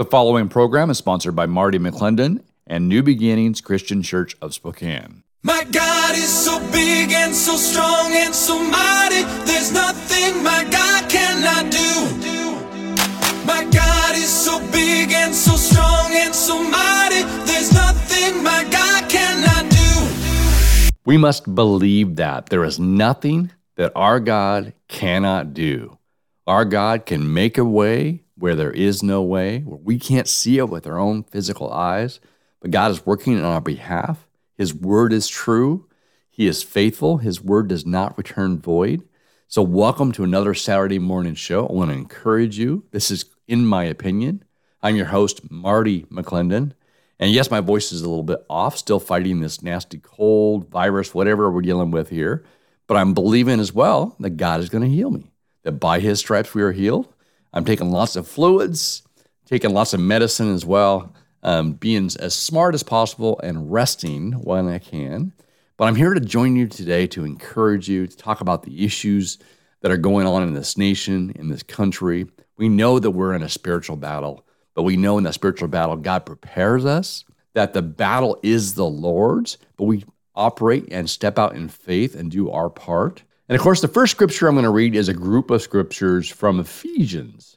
The following program is sponsored by Marty McClendon and New Beginnings Christian Church of Spokane. My God is so big and so strong and so mighty. There's nothing my God cannot do. My God is so big and so strong and so mighty. There's nothing my God cannot do. We must believe that there is nothing that our God cannot do. Our God can make a way where there is no way, where we can't see it with our own physical eyes, but God is working on our behalf. His word is true. He is faithful. His word does not return void. So, welcome to another Saturday morning show. I want to encourage you. This is, in my opinion, I'm your host, Marty McClendon. And yes, my voice is a little bit off, still fighting this nasty cold, virus, whatever we're dealing with here. But I'm believing as well that God is going to heal me, that by his stripes we are healed. I'm taking lots of fluids, taking lots of medicine as well, um, being as smart as possible and resting when I can. But I'm here to join you today to encourage you to talk about the issues that are going on in this nation, in this country. We know that we're in a spiritual battle, but we know in that spiritual battle, God prepares us that the battle is the Lord's, but we operate and step out in faith and do our part. And of course, the first scripture I'm going to read is a group of scriptures from Ephesians.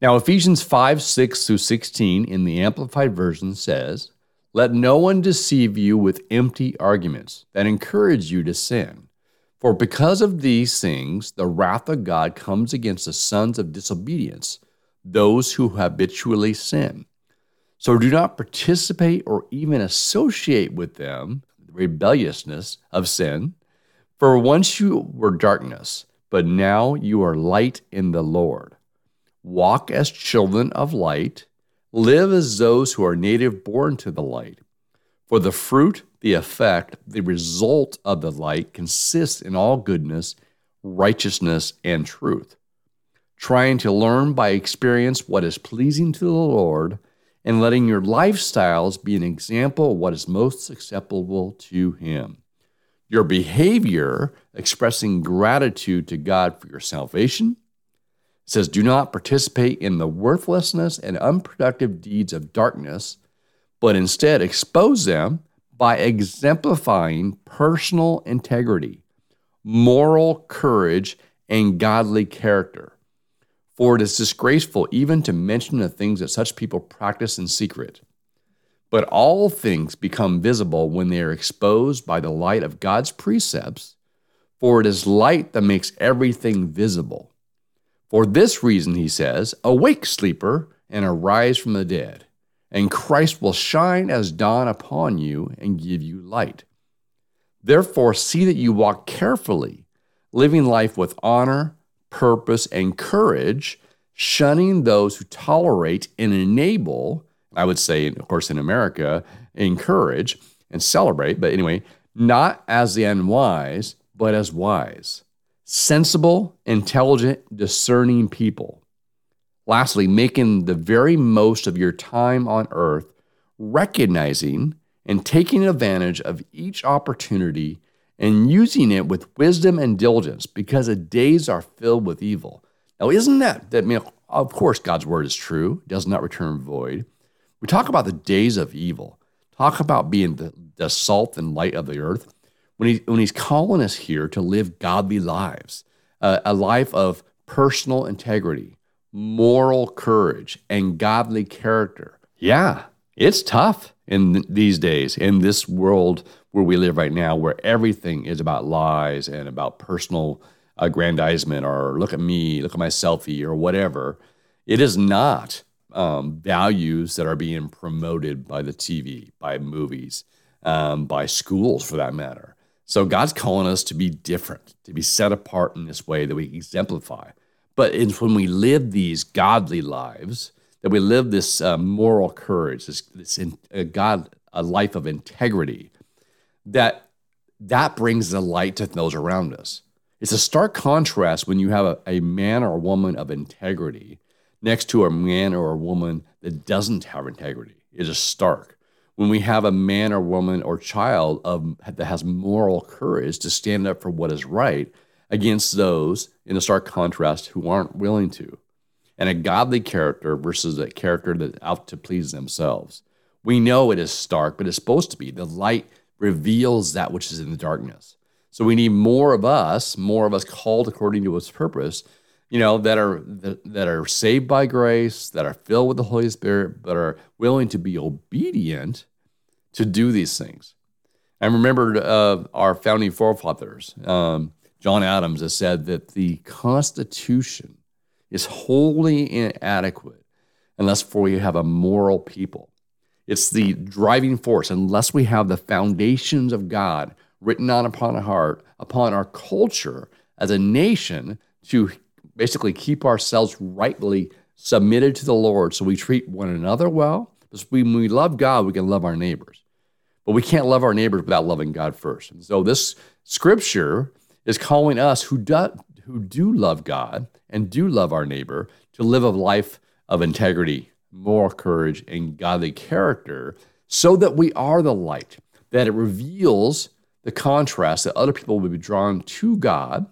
Now, Ephesians 5 6 through 16 in the Amplified Version says, Let no one deceive you with empty arguments that encourage you to sin. For because of these things, the wrath of God comes against the sons of disobedience, those who habitually sin. So do not participate or even associate with them, the rebelliousness of sin for once you were darkness, but now you are light in the Lord. Walk as children of light, live as those who are native born to the light. For the fruit, the effect, the result of the light consists in all goodness, righteousness, and truth. Trying to learn by experience what is pleasing to the Lord and letting your lifestyles be an example of what is most acceptable to Him your behavior expressing gratitude to God for your salvation. It says, Do not participate in the worthlessness and unproductive deeds of darkness, but instead expose them by exemplifying personal integrity, moral courage, and godly character. For it is disgraceful even to mention the things that such people practice in secret. But all things become visible when they are exposed by the light of God's precepts, for it is light that makes everything visible. For this reason, he says, Awake, sleeper, and arise from the dead, and Christ will shine as dawn upon you and give you light. Therefore, see that you walk carefully, living life with honor, purpose, and courage, shunning those who tolerate and enable I would say, of course, in America, encourage and celebrate, but anyway, not as the unwise, but as wise, sensible, intelligent, discerning people. Lastly, making the very most of your time on earth, recognizing and taking advantage of each opportunity and using it with wisdom and diligence because the days are filled with evil. Now, isn't that, that I mean, of course, God's word is true, does not return void. We talk about the days of evil, talk about being the, the salt and light of the earth. When, he, when he's calling us here to live godly lives, uh, a life of personal integrity, moral courage, and godly character. Yeah, it's tough in these days, in this world where we live right now, where everything is about lies and about personal aggrandizement or look at me, look at my selfie or whatever. It is not um, values that are being promoted by the TV, by movies, um, by schools for that matter. So God's calling us to be different, to be set apart in this way that we exemplify. But it's when we live these godly lives that we live this uh, moral courage, this, this in, uh, God, a life of integrity, that that brings the light to those around us. It's a stark contrast when you have a, a man or a woman of integrity next to a man or a woman that doesn't have integrity. It is stark. When we have a man or woman or child of, that has moral courage to stand up for what is right against those in a stark contrast who aren't willing to. and a godly character versus a character that's out to please themselves. We know it is stark, but it's supposed to be. The light reveals that which is in the darkness. So we need more of us, more of us called according to His purpose, you know, that are that, are saved by grace, that are filled with the Holy Spirit, but are willing to be obedient to do these things. I remember uh, our founding forefathers, um, John Adams, has said that the Constitution is wholly inadequate unless for we have a moral people. It's the driving force. Unless we have the foundations of God written on upon our heart, upon our culture as a nation to basically keep ourselves rightly submitted to the Lord so we treat one another well. Because when we love God, we can love our neighbors. But we can't love our neighbors without loving God first. And so this scripture is calling us who do, who do love God and do love our neighbor to live a life of integrity, moral courage, and godly character so that we are the light, that it reveals the contrast that other people will be drawn to God,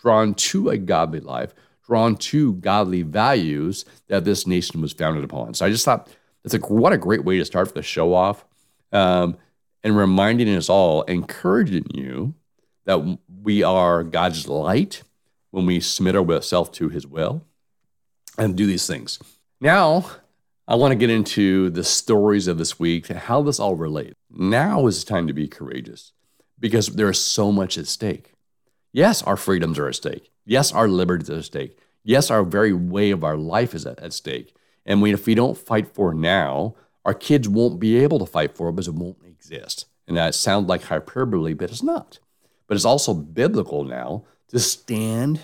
drawn to a godly life, drawn to godly values that this nation was founded upon. So I just thought it's like what a great way to start the show off, um, and reminding us all, encouraging you that we are God's light when we submit ourselves to His will and do these things. Now, I want to get into the stories of this week, and how this all relates. Now is the time to be courageous because there is so much at stake. Yes, our freedoms are at stake. Yes, our liberties are at stake. Yes, our very way of our life is at, at stake. And we, if we don't fight for now, our kids won't be able to fight for it because it won't exist. And that sounds like hyperbole, but it's not. But it's also biblical now to stand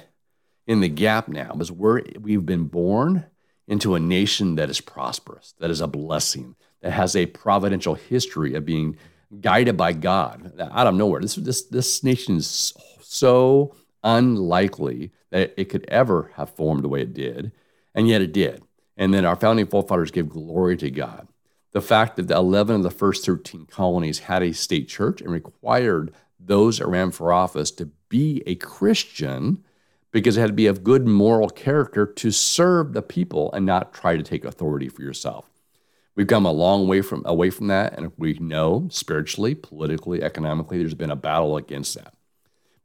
in the gap now because we're, we've been born into a nation that is prosperous, that is a blessing, that has a providential history of being guided by God out of nowhere. This, this, this nation is so unlikely that it could ever have formed the way it did, and yet it did. And then our founding forefathers gave glory to God. The fact that the 11 of the first 13 colonies had a state church and required those that ran for office to be a Christian because it had to be of good moral character to serve the people and not try to take authority for yourself. We've come a long way from away from that, and we know spiritually, politically, economically, there's been a battle against that.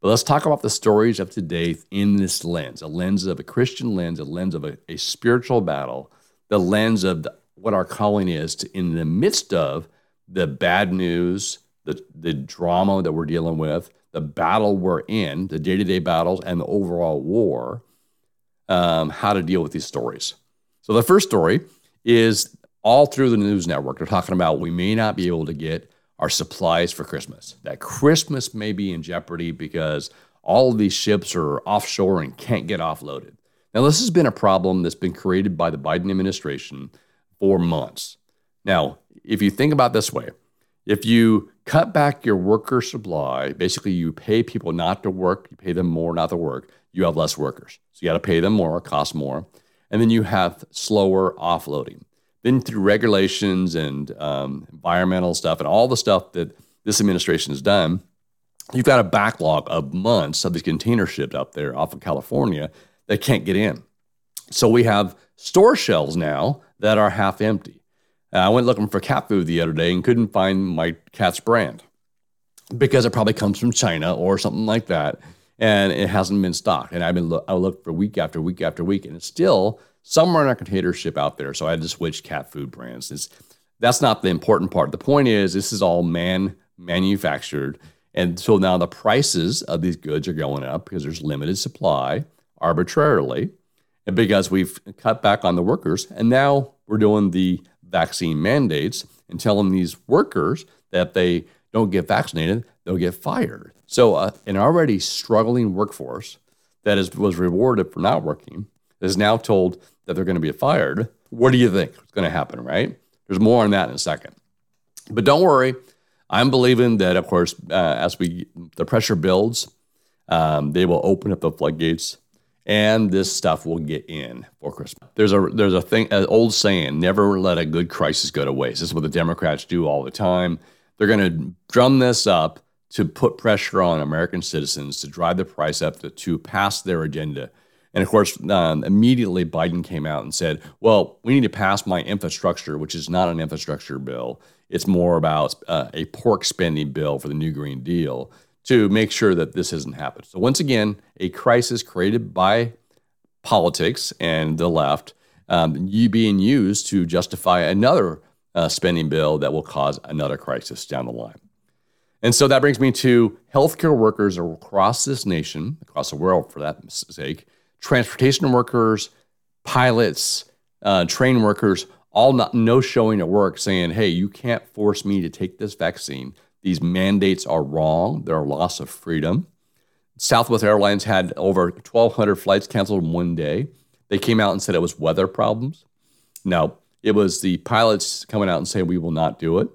Let's talk about the stories of today in this lens, a lens of a Christian lens, a lens of a, a spiritual battle, the lens of the, what our calling is to, in the midst of the bad news, the, the drama that we're dealing with, the battle we're in, the day to day battles, and the overall war, um, how to deal with these stories. So the first story is all through the news network, they're talking about we may not be able to get our supplies for Christmas. That Christmas may be in jeopardy because all of these ships are offshore and can't get offloaded. Now, this has been a problem that's been created by the Biden administration for months. Now, if you think about this way, if you cut back your worker supply, basically you pay people not to work, you pay them more not to work, you have less workers. So you got to pay them more, cost more. And then you have slower offloading been through regulations and um, environmental stuff and all the stuff that this administration has done, you've got a backlog of months of these container ships out there off of California that can't get in. So we have store shelves now that are half empty. Uh, I went looking for cat food the other day and couldn't find my cat's brand because it probably comes from China or something like that, and it hasn't been stocked. And I've been lo- I looked for week after week after week, and it's still somewhere in our container ship out there. So I had to switch cat food brands. It's, that's not the important part. The point is, this is all man manufactured. And so now the prices of these goods are going up because there's limited supply arbitrarily and because we've cut back on the workers. And now we're doing the vaccine mandates and telling these workers that they don't get vaccinated, they'll get fired. So uh, an already struggling workforce that is, was rewarded for not working is now told that they're going to be fired, what do you think is going to happen, right? There's more on that in a second. But don't worry. I'm believing that, of course, uh, as we the pressure builds, um, they will open up the floodgates, and this stuff will get in for Christmas. There's a there's a thing, an old saying: never let a good crisis go to waste. This is what the Democrats do all the time. They're going to drum this up to put pressure on American citizens to drive the price up to, to pass their agenda And of course, um, immediately Biden came out and said, well, we need to pass my infrastructure, which is not an infrastructure bill. It's more about uh, a pork spending bill for the new Green Deal to make sure that this hasn't happened. So, once again, a crisis created by politics and the left um, being used to justify another uh, spending bill that will cause another crisis down the line. And so that brings me to healthcare workers across this nation, across the world for that sake, transportation workers, pilots, uh, train workers, all not, no showing at work saying, hey, you can't force me to take this vaccine. These mandates are wrong. They're a loss of freedom. Southwest Airlines had over 1,200 flights canceled in one day. They came out and said it was weather problems. No, it was the pilots coming out and saying we will not do it.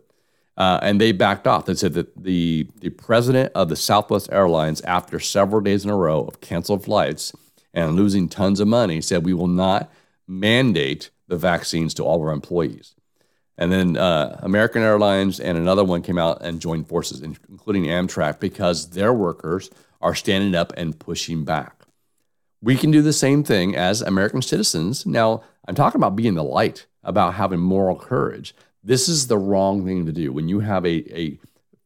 Uh, and they backed off. They said that the, the president of the Southwest Airlines, after several days in a row of canceled flights and losing tons of money, said we will not mandate the vaccines to all of our employees. And then uh, American Airlines and another one came out and joined forces, including Amtrak, because their workers are standing up and pushing back. We can do the same thing as American citizens. Now, I'm talking about being the light, about having moral courage. This is the wrong thing to do when you have a, a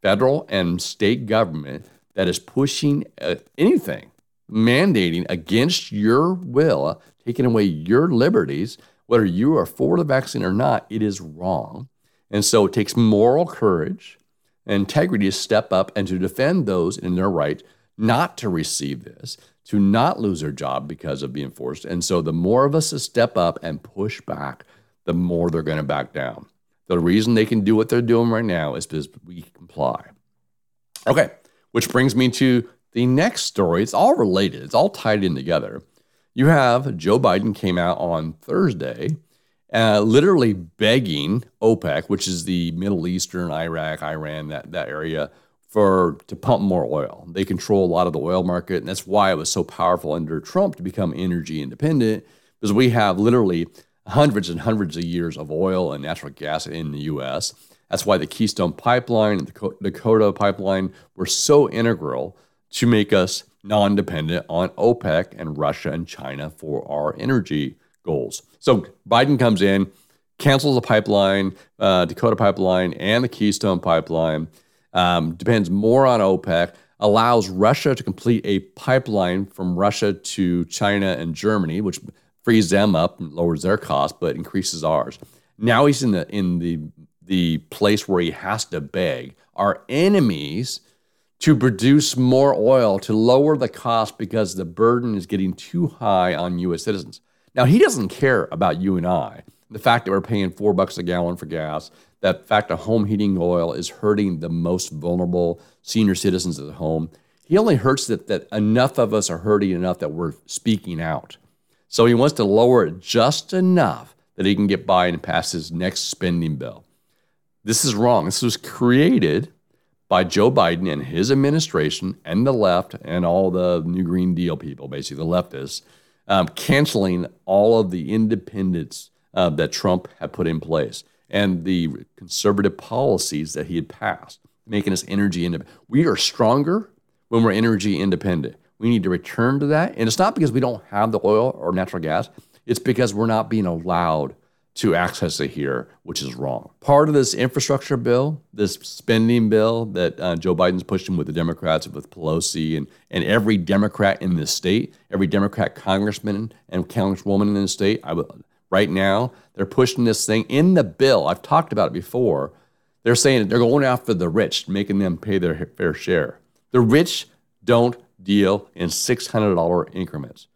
federal and state government that is pushing uh, anything, mandating against your will, uh, taking away your liberties, whether you are for the vaccine or not, it is wrong. And so it takes moral courage and integrity to step up and to defend those in their right not to receive this, to not lose their job because of being forced. And so the more of us to step up and push back, the more they're going to back down. The reason they can do what they're doing right now is because we comply. Okay, which brings me to the next story. It's all related, it's all tied in together. You have Joe Biden came out on Thursday, uh, literally begging OPEC, which is the Middle Eastern, Iraq, Iran, that, that area, for to pump more oil. They control a lot of the oil market, and that's why it was so powerful under Trump to become energy independent, because we have literally hundreds and hundreds of years of oil and natural gas in the U.S. That's why the Keystone Pipeline and the Dakota Pipeline were so integral to make us non dependent on OPEC and Russia and China for our energy goals. So Biden comes in, cancels the pipeline, uh, Dakota Pipeline, and the Keystone Pipeline, um, depends more on OPEC, allows Russia to complete a pipeline from Russia to China and Germany, which frees them up and lowers their cost, but increases ours. Now he's in the in the the place where he has to beg our enemies to produce more oil to lower the cost because the burden is getting too high on U.S. citizens. Now he doesn't care about you and I. The fact that we're paying four bucks a gallon for gas, that fact that home heating oil is hurting the most vulnerable senior citizens at home. He only hurts that that enough of us are hurting enough that we're speaking out. So he wants to lower it just enough that he can get by and pass his next spending bill. This is wrong. This was created by Joe Biden and his administration and the left and all the New Green Deal people, basically the leftists, um, canceling all of the independence uh, that Trump had put in place and the conservative policies that he had passed, making us energy independent. We are stronger when we're energy independent. We need to return to that. And it's not because we don't have the oil or natural gas, it's because we're not being allowed to access it here, which is wrong. Part of this infrastructure bill, this spending bill that uh, Joe Biden's pushing with the Democrats, with Pelosi, and, and every Democrat in the state, every Democrat congressman and congresswoman in the state, I right now, they're pushing this thing in the bill. I've talked about it before. They're saying they're going after the rich, making them pay their fair share. The rich don't deal in $600 increments.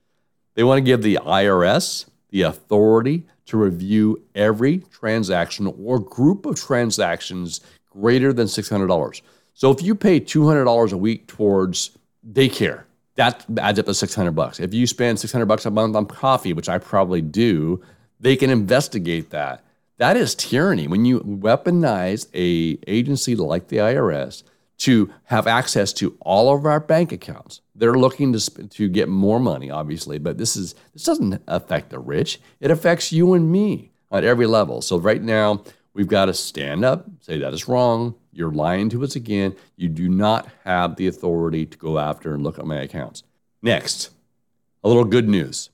They want to give the IRS the authority to review every transaction or group of transactions greater than $600. So if you pay $200 a week towards daycare, that adds up to 600 bucks. If you spend 600 bucks a month on coffee, which I probably do, they can investigate that. That is tyranny. When you weaponize a agency like the IRS to have access to all of our bank accounts. They're looking to to get more money, obviously, but this is this doesn't affect the rich. It affects you and me at every level. So right now, we've got to stand up, say that is wrong. You're lying to us again. You do not have the authority to go after and look at my accounts. Next, a little good news.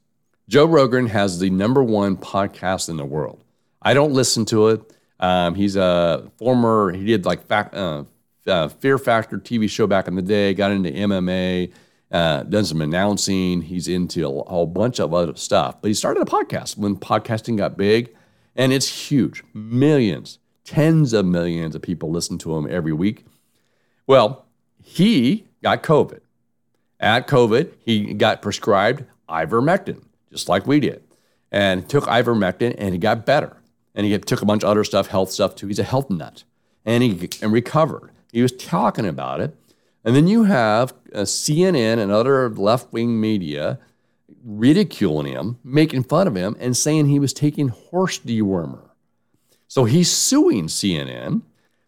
Joe Rogan has the number one podcast in the world. I don't listen to it. Um, he's a former, he did like fact, uh, uh, Fear Factor TV show back in the day, got into MMA, uh, done some announcing. He's into a whole bunch of other stuff. But he started a podcast when podcasting got big, and it's huge. Millions, tens of millions of people listen to him every week. Well, he got COVID. At COVID, he got prescribed ivermectin, just like we did, and took ivermectin, and he got better. And he took a bunch of other stuff, health stuff too. He's a health nut, and he and recovered. He was talking about it. And then you have uh, CNN and other left wing media ridiculing him, making fun of him, and saying he was taking horse dewormer. So he's suing CNN,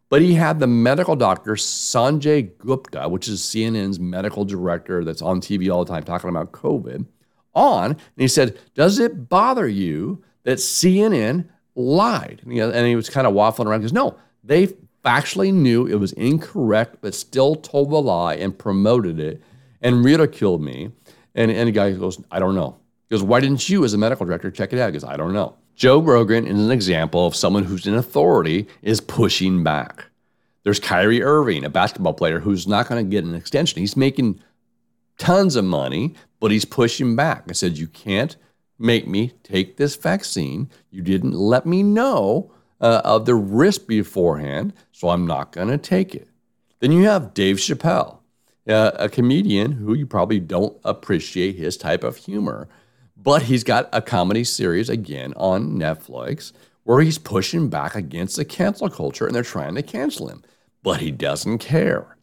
but he had the medical doctor, Sanjay Gupta, which is CNN's medical director that's on TV all the time talking about COVID, on. And he said, Does it bother you that CNN lied? And he, and he was kind of waffling around because no, they factually knew it was incorrect, but still told the lie and promoted it and ridiculed me. And, and the guy goes, I don't know. He goes, Why didn't you, as a medical director, check it out? He goes, I don't know. Joe Rogan is an example of someone who's in authority is pushing back. There's Kyrie Irving, a basketball player who's not going to get an extension. He's making tons of money, but he's pushing back. I said, You can't make me take this vaccine. You didn't let me know uh, of the risk beforehand, so I'm not going to take it. Then you have Dave Chappelle, uh, a comedian who you probably don't appreciate his type of humor, but he's got a comedy series again on Netflix where he's pushing back against the cancel culture and they're trying to cancel him, but he doesn't care.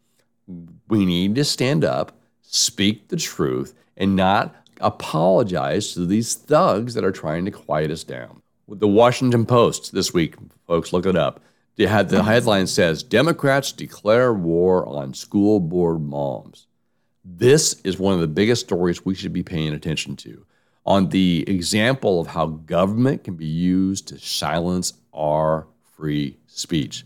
We need to stand up, speak the truth, and not apologize to these thugs that are trying to quiet us down. The Washington Post this week, folks, look it up. They had the headline says Democrats declare war on school board moms. This is one of the biggest stories we should be paying attention to on the example of how government can be used to silence our free speech.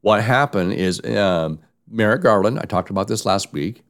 What happened is um, Merrick Garland, I talked about this last week,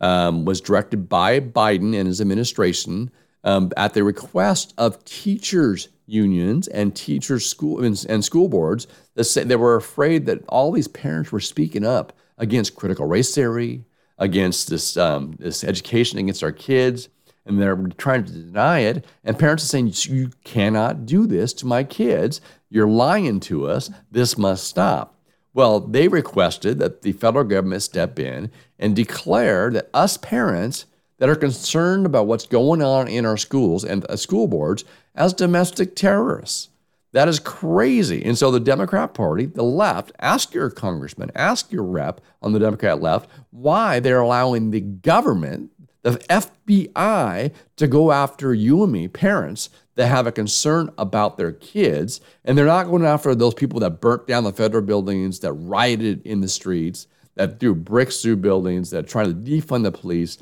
um, was directed by Biden and his administration um, at the request of teachers unions and teachers school and, school boards that say they were afraid that all these parents were speaking up against critical race theory, against this um, this education against our kids, and they're trying to deny it. And parents are saying, "You cannot do this to my kids. You're lying to us. This must stop." Well, they requested that the federal government step in and declare that us parents that are concerned about what's going on in our schools and uh, school boards as domestic terrorists. That is crazy. And so the Democrat Party, the left, ask your congressman, ask your rep on the Democrat left why they're allowing the government, the FBI, to go after you and me, parents that have a concern about their kids. And they're not going after those people that burnt down the federal buildings, that rioted in the streets, that threw bricks through buildings, that tried to defund the police.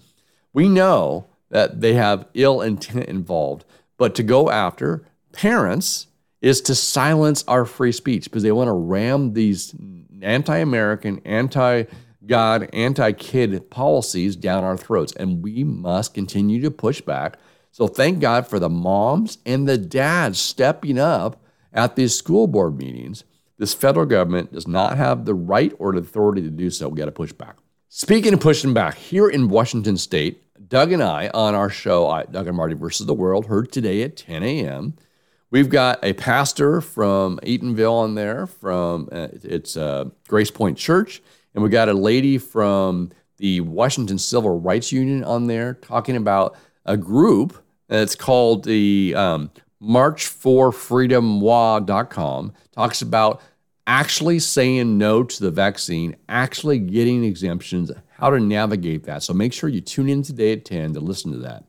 We know that they have ill intent involved, but to go after parents is to silence our free speech because they want to ram these anti American, anti God, anti kid policies down our throats. And we must continue to push back. So thank God for the moms and the dads stepping up at these school board meetings. This federal government does not have the right or the authority to do so. We got to push back. Speaking of pushing back, here in Washington State, Doug and I on our show, Doug and Marty versus the World, heard today at 10 a.m. We've got a pastor from Eatonville on there, from uh, it's uh, Grace Point Church, and we got a lady from the Washington Civil Rights Union on there talking about a group that's called the um, March for Freedom.com. Talks about actually saying no to the vaccine, actually getting exemptions, how to navigate that. So make sure you tune in today at 10 to listen to that.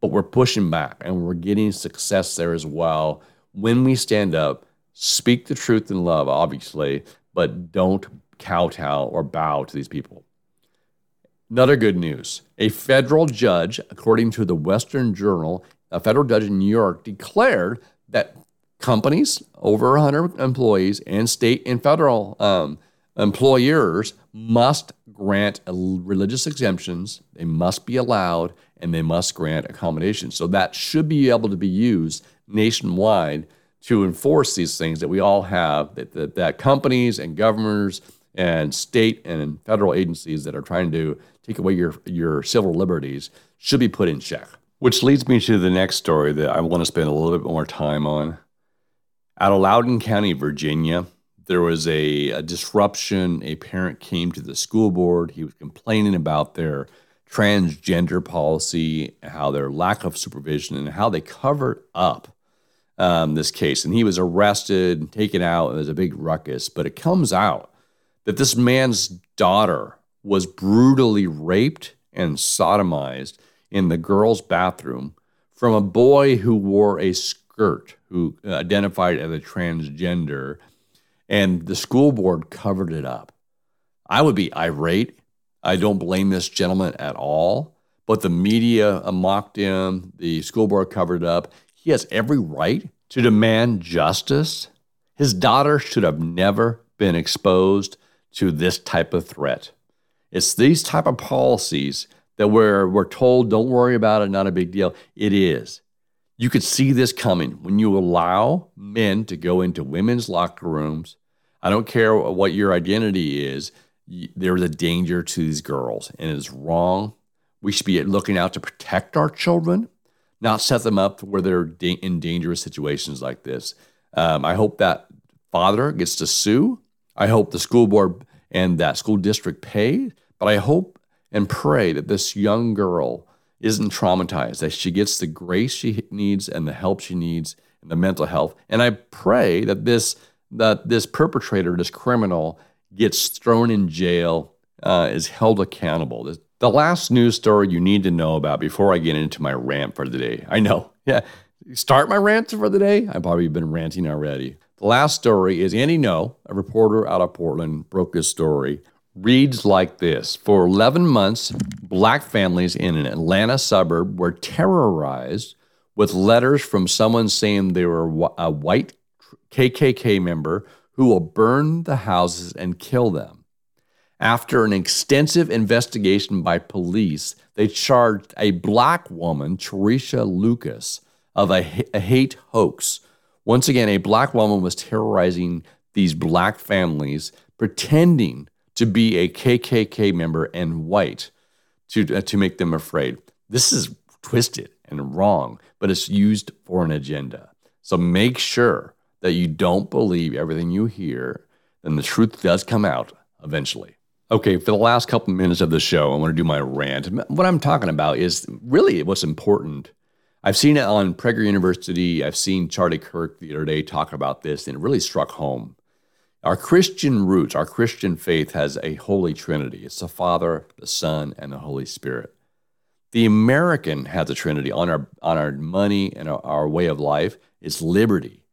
But we're pushing back and we're getting success there as well. When we stand up, speak the truth in love, obviously, but don't kowtow or bow to these people. Another good news a federal judge, according to the Western Journal, a federal judge in New York declared that companies over 100 employees and state and federal um, employers must grant religious exemptions, they must be allowed, and they must grant accommodations. So that should be able to be used nationwide to enforce these things that we all have, that, that, that companies and governors and state and federal agencies that are trying to take away your, your civil liberties should be put in check. Which leads me to the next story that I want to spend a little bit more time on. Out of Loudoun County, Virginia, there was a, a, disruption. A parent came to the school board. He was complaining about their transgender policy, how their lack of supervision, and how they covered up um, this case. And he was arrested, and taken out. It was a big ruckus. But it comes out that this man's daughter was brutally raped and sodomized in the girls' bathroom from a boy who wore a skirt, who identified as a transgender, and the school board covered it up. I would be irate. I don't blame this gentleman at all, but the media mocked him, the school board covered it up. He has every right to demand justice. His daughter should have never been exposed to this type of threat. It's these type of policies that we're, we're told, don't worry about it, not a big deal. It is. You could see this coming when you allow men to go into women's locker rooms. I don't care what your identity is, there's a danger to these girls, and it is wrong. We should be looking out to protect our children not set them up where they're in dangerous situations like this. Um, I hope that father gets to sue. I hope the school board and that school district pay. But I hope and pray that this young girl isn't traumatized, that she gets the grace she needs and the help she needs and the mental health. And I pray that this that this perpetrator, this criminal, gets thrown in jail, uh, is held accountable. The last news story you need to know about before I get into my rant for the day. I know. Yeah. Start my rant for the day. I've probably been ranting already. The last story is Andy Ngo, a reporter out of Portland, broke this story. Reads like this For 11 months, black families in an Atlanta suburb were terrorized with letters from someone saying they were a white KKK member who will burn the houses and kill them. After an extensive investigation by police, they charged a black woman, Teresha Lucas, of a, a hate hoax. Once again, a black woman was terrorizing these black families, pretending to be a KKK member and white to, uh, to make them afraid. This is twisted and wrong, but it's used for an agenda. So make sure that you don't believe everything you hear, and the truth does come out eventually. Okay, for the last couple minutes of the show, I want to do my rant. What I'm talking about is really what's important. I've seen it on Prager University. I've seen Charlie Kirk the other day talk about this, and it really struck home. Our Christian roots, our Christian faith has a holy trinity it's the Father, the Son, and the Holy Spirit. The American has a trinity on our, on our money and our, our way of life. It's liberty.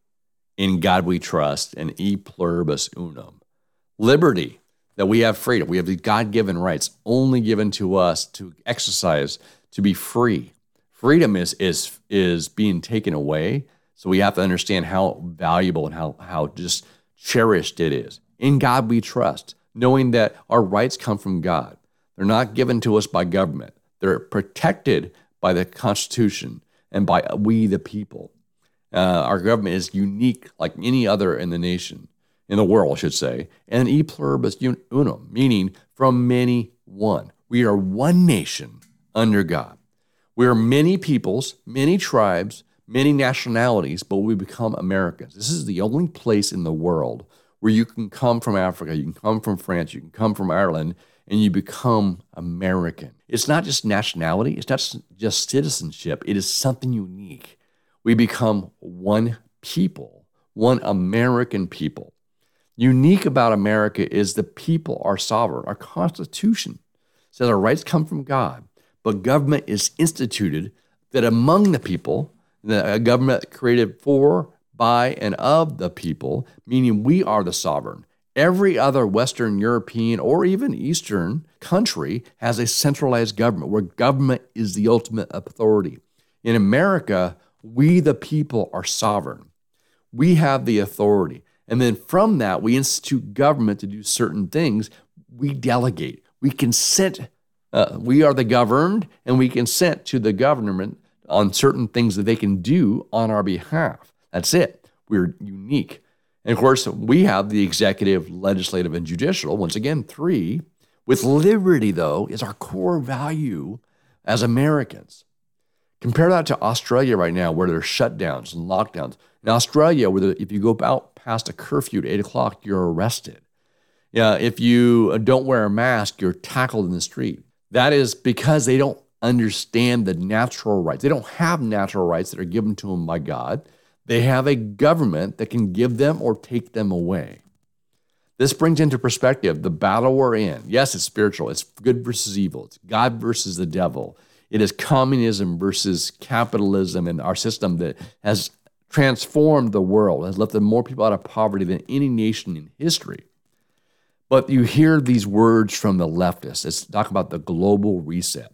In God we trust, and e pluribus unum. Liberty that we have freedom. We have the God given rights only given to us to exercise, to be free. Freedom is, is, is being taken away. So we have to understand how valuable and how, how just cherished it is. In God we trust, knowing that our rights come from God. They're not given to us by government, they're protected by the Constitution and by we, the people. Uh, our government is unique like any other in the nation in the world, I should say, and e pluribus unum, meaning from many one. We are one nation under God. We are many peoples, many tribes, many nationalities, but we become Americans. This is the only place in the world where you can come from Africa, you can come from France, you can come from Ireland, and you become American. It's not just nationality, it's not just citizenship, it is something unique. We become one people, one American people. Unique about America is the people are sovereign. Our Constitution says our rights come from God, but government is instituted that among the people, a government created for, by, and of the people, meaning we are the sovereign. Every other Western European or even Eastern country has a centralized government where government is the ultimate authority. In America, we the people are sovereign. We have the authority. And then from that, we institute government to do certain things. We delegate. We consent. Uh, we are the governed, and we consent to the government on certain things that they can do on our behalf. That's it. We're unique. And of course, we have the executive, legislative, and judicial. Once again, three. With liberty, though, is our core value as Americans. Compare that to Australia right now, where there's shutdowns and lockdowns. In Australia, where the, if you go out past a curfew at eight o'clock, you're arrested. Yeah, if you don't wear a mask, you're tackled in the street. That is because they don't understand the natural rights. They don't have natural rights that are given to them by God. They have a government that can give them or take them away. This brings into perspective the battle we're in. Yes, it's spiritual, it's good versus evil, it's God versus the devil. It is communism versus capitalism and our system that has transformed the world, has lifted more people out of poverty than any nation in history. But you hear these words from the leftists. It's talk about the global reset.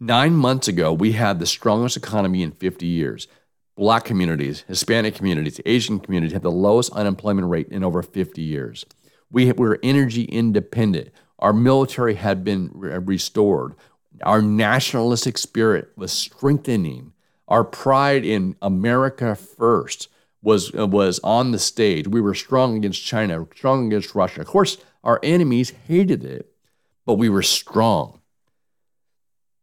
Nine months ago, we had the strongest economy in 50 years. Black communities, Hispanic communities, Asian communities have the lowest unemployment rate in over 50 years. We were energy independent. Our military had been restored. Our nationalistic spirit was strengthening. Our pride in America first was, was on the stage. We were strong against China, strong against Russia. Of course, our enemies hated it, but we were strong.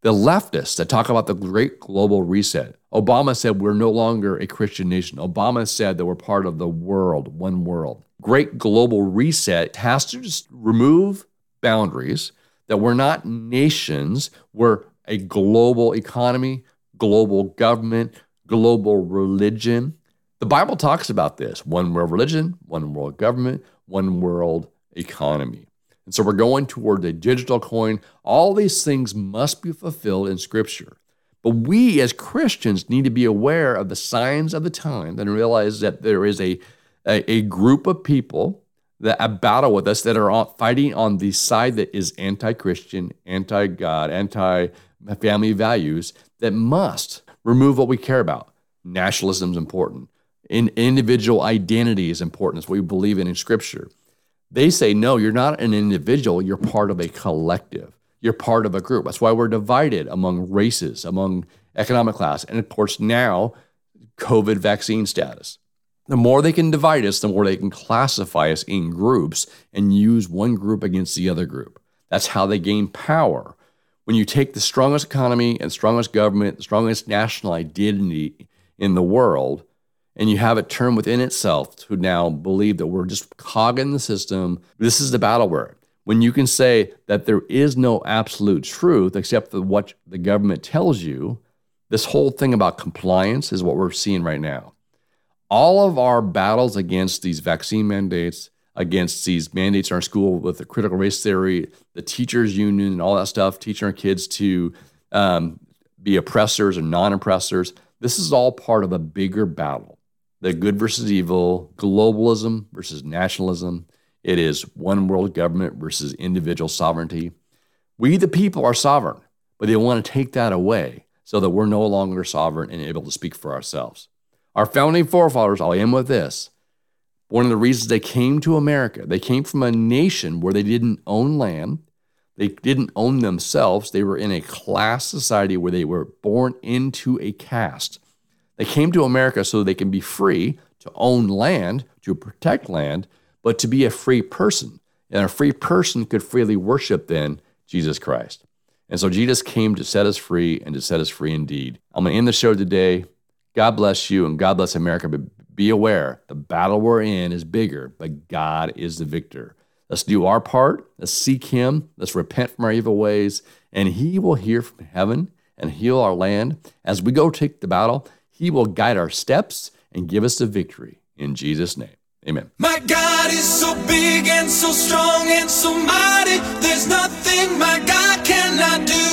The leftists that talk about the great global reset, Obama said we're no longer a Christian nation. Obama said that we're part of the world, one world. Great global reset has to just remove boundaries that we're not nations, we're a global economy, global government, global religion. The Bible talks about this one world religion, one world government, one world economy. And so we're going toward a digital coin. All these things must be fulfilled in Scripture. But we as Christians need to be aware of the signs of the time and realize that there is a, a, a group of people that a battle with us that are fighting on the side that is anti-Christian, anti-God, anti-family values that must remove what we care about. Nationalism is important. In individual identity is important. It's what we believe in in Scripture. They say, no, you're not an individual. You're part of a collective. You're part of a group. That's why we're divided among races, among economic class, and of course now COVID vaccine status. The more they can divide us, the more they can classify us in groups and use one group against the other group. That's how they gain power. When you take the strongest economy and strongest government, the strongest national identity in the world, and you have it turn within itself to now believe that we're just cogging the system, this is the battle we're When you can say that there is no absolute truth except for what the government tells you, this whole thing about compliance is what we're seeing right now all of our battles against these vaccine mandates, against these mandates in our school with the critical race theory, the teachers union, and all that stuff, teaching our kids to um, be oppressors and non-oppressors. This is all part of a bigger battle: the good versus evil, globalism versus nationalism. It is one world government versus individual sovereignty. We, the people, are sovereign, but they want to take that away so that we're no longer sovereign and able to speak for ourselves. Our founding forefathers, I'll end with this. One of the reasons they came to America, they came from a nation where they didn't own land, they didn't own themselves. They were in a class society where they were born into a caste. They came to America so they can be free to own land, to protect land, but to be a free person. And a free person could freely worship then Jesus Christ. And so Jesus came to set us free and to set us free indeed. I'm going to end the show today God bless you and God bless America. But be aware the battle we're in is bigger, but God is the victor. Let's do our part. Let's seek Him. Let's repent from our evil ways, and He will hear from heaven and heal our land. As we go take the battle, He will guide our steps and give us the victory. In Jesus' name, amen. My God is so big and so strong and so mighty. There's nothing my God cannot do.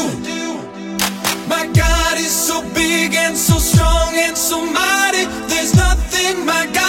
My God is so big and so strong and so mighty. There's nothing my God